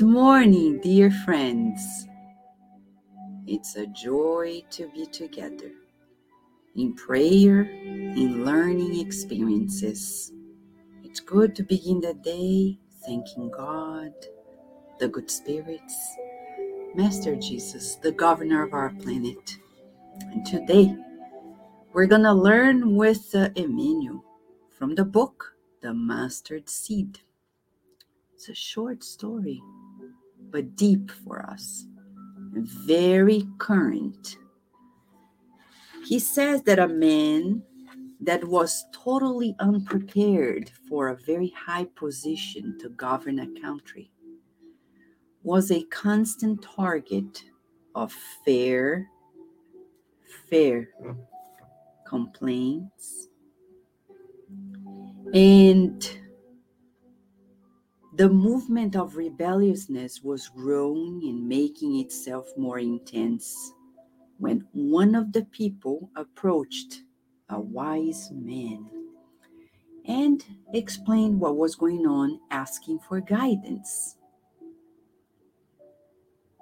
Good morning, dear friends. It's a joy to be together in prayer, in learning experiences. It's good to begin the day thanking God, the good spirits, Master Jesus, the governor of our planet. And today, we're going to learn with uh, Emmanuel from the book, The Mustard Seed. It's a short story, but deep for us, very current. He says that a man that was totally unprepared for a very high position to govern a country was a constant target of fair, fair complaints and the movement of rebelliousness was growing and making itself more intense when one of the people approached a wise man and explained what was going on, asking for guidance.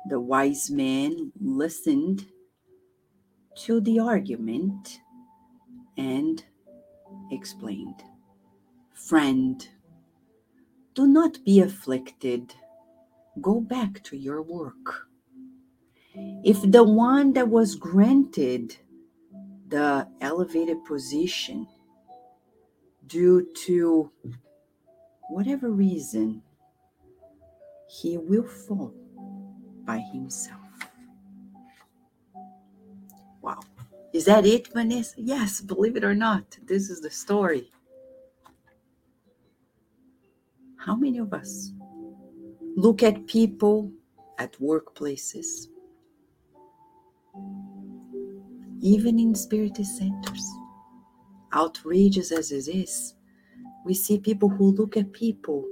The wise man listened to the argument and explained Friend, do not be afflicted. Go back to your work. If the one that was granted the elevated position due to whatever reason, he will fall by himself. Wow. Is that it, Vanessa? Yes, believe it or not, this is the story. How many of us look at people at workplaces, even in spirit centers, outrageous as it is, we see people who look at people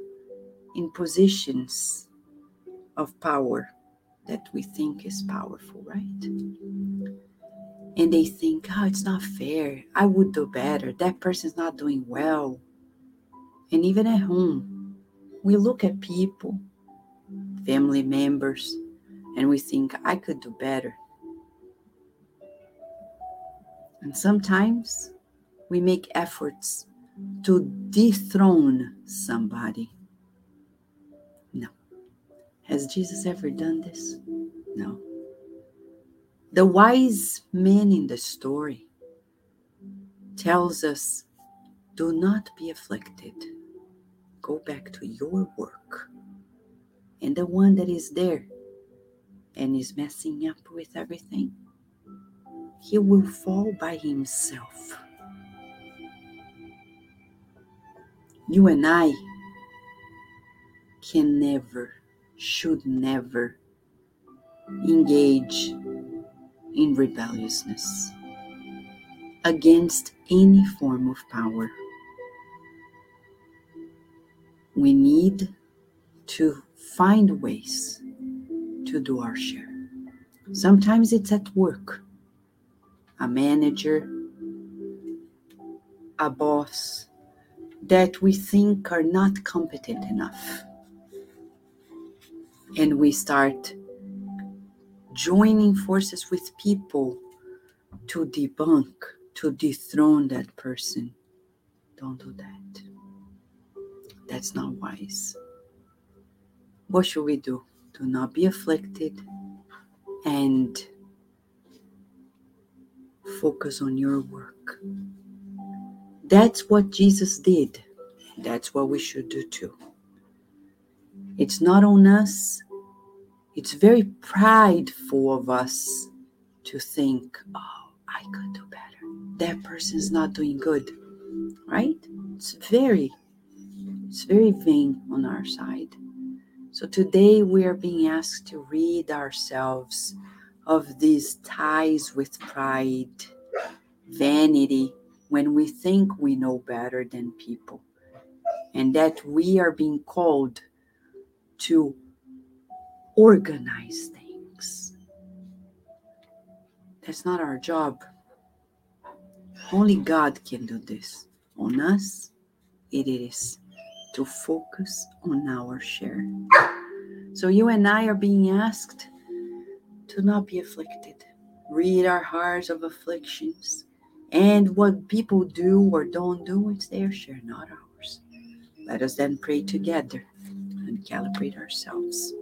in positions of power that we think is powerful, right? And they think, oh, it's not fair. I would do better. That person's not doing well. And even at home, we look at people, family members, and we think, I could do better. And sometimes we make efforts to dethrone somebody. No. Has Jesus ever done this? No. The wise man in the story tells us do not be afflicted go back to your work. And the one that is there and is messing up with everything, he will fall by himself. You and I can never, should never engage in rebelliousness against any form of power we need to find ways to do our share. Sometimes it's at work, a manager, a boss that we think are not competent enough. And we start joining forces with people to debunk, to dethrone that person. Don't do that. That's not wise. What should we do? Do not be afflicted and focus on your work. That's what Jesus did. That's what we should do too. It's not on us. It's very prideful of us to think, oh, I could do better. That person's not doing good, right? It's very it's very vain on our side. So today we are being asked to rid ourselves of these ties with pride, vanity, when we think we know better than people, and that we are being called to organize things. That's not our job. Only God can do this. On us, it is to focus on our share. So you and I are being asked to not be afflicted. Read our hearts of afflictions. And what people do or don't do, it's their share, not ours. Let us then pray together and calibrate ourselves.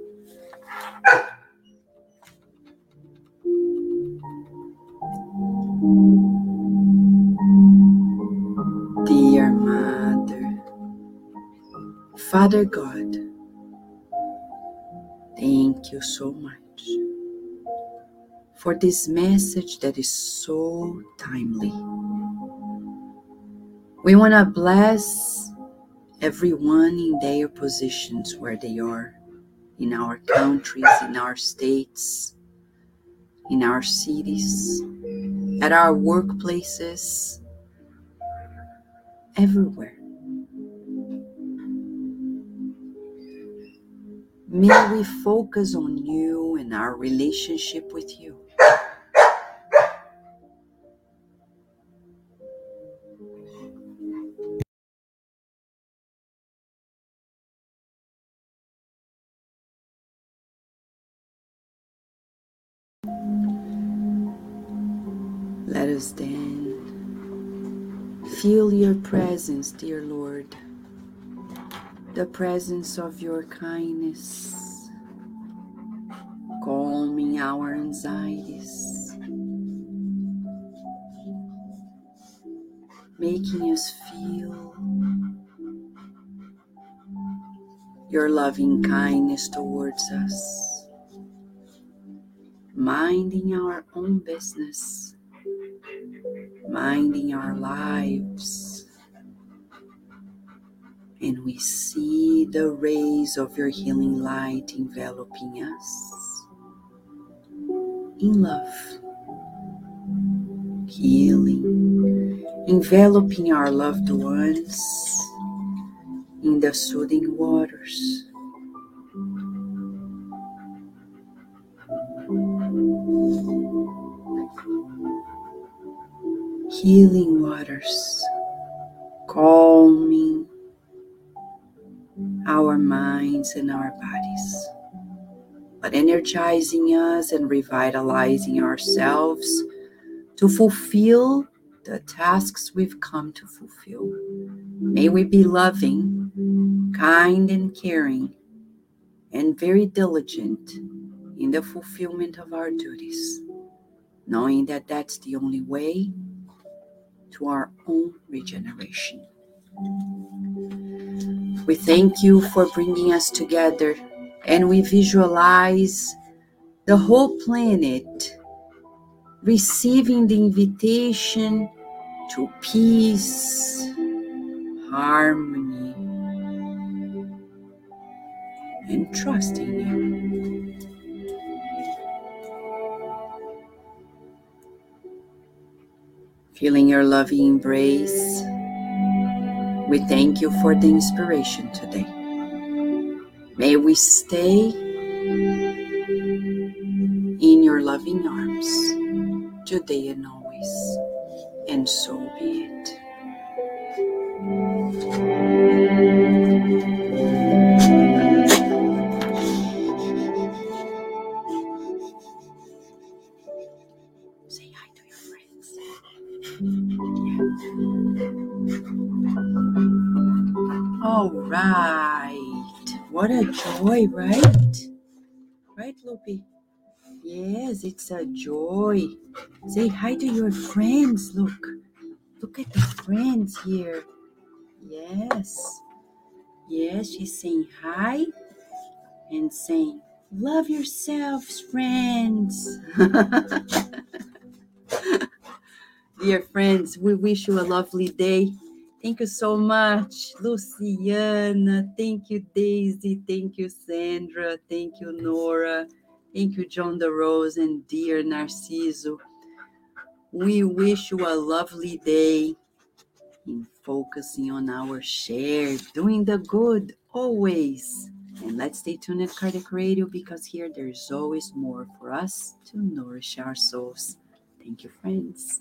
Father God, thank you so much for this message that is so timely. We want to bless everyone in their positions where they are, in our countries, in our states, in our cities, at our workplaces, everywhere. May we focus on you and our relationship with you. Let us then feel your presence, dear Lord the presence of your kindness, calming our anxieties, making us feel your loving kindness towards us, minding our own business, minding our lives and we see the rays of your healing light enveloping us. In love, healing, enveloping our loved ones in the soothing waters. Healing waters, our minds and our bodies, but energizing us and revitalizing ourselves to fulfill the tasks we've come to fulfill. May we be loving, kind, and caring, and very diligent in the fulfillment of our duties, knowing that that's the only way to our own regeneration. We thank you for bringing us together and we visualize the whole planet receiving the invitation to peace, harmony, and trust in you. Feeling your loving embrace we thank you for the inspiration today. May we stay in your loving arms today and always, and so be it. All right. What a joy, right? Right, Loopy? Yes, it's a joy. Say hi to your friends. Look. Look at the friends here. Yes. Yes, she's saying hi and saying, Love yourselves, friends. Dear friends, we wish you a lovely day Thank you so much, Luciana. Thank you, Daisy. Thank you, Sandra. Thank you, Nora. Thank you, John the Rose and dear Narciso. We wish you a lovely day in focusing on our share, doing the good always. And let's stay tuned at Kardec Radio because here there's always more for us to nourish our souls. Thank you, friends.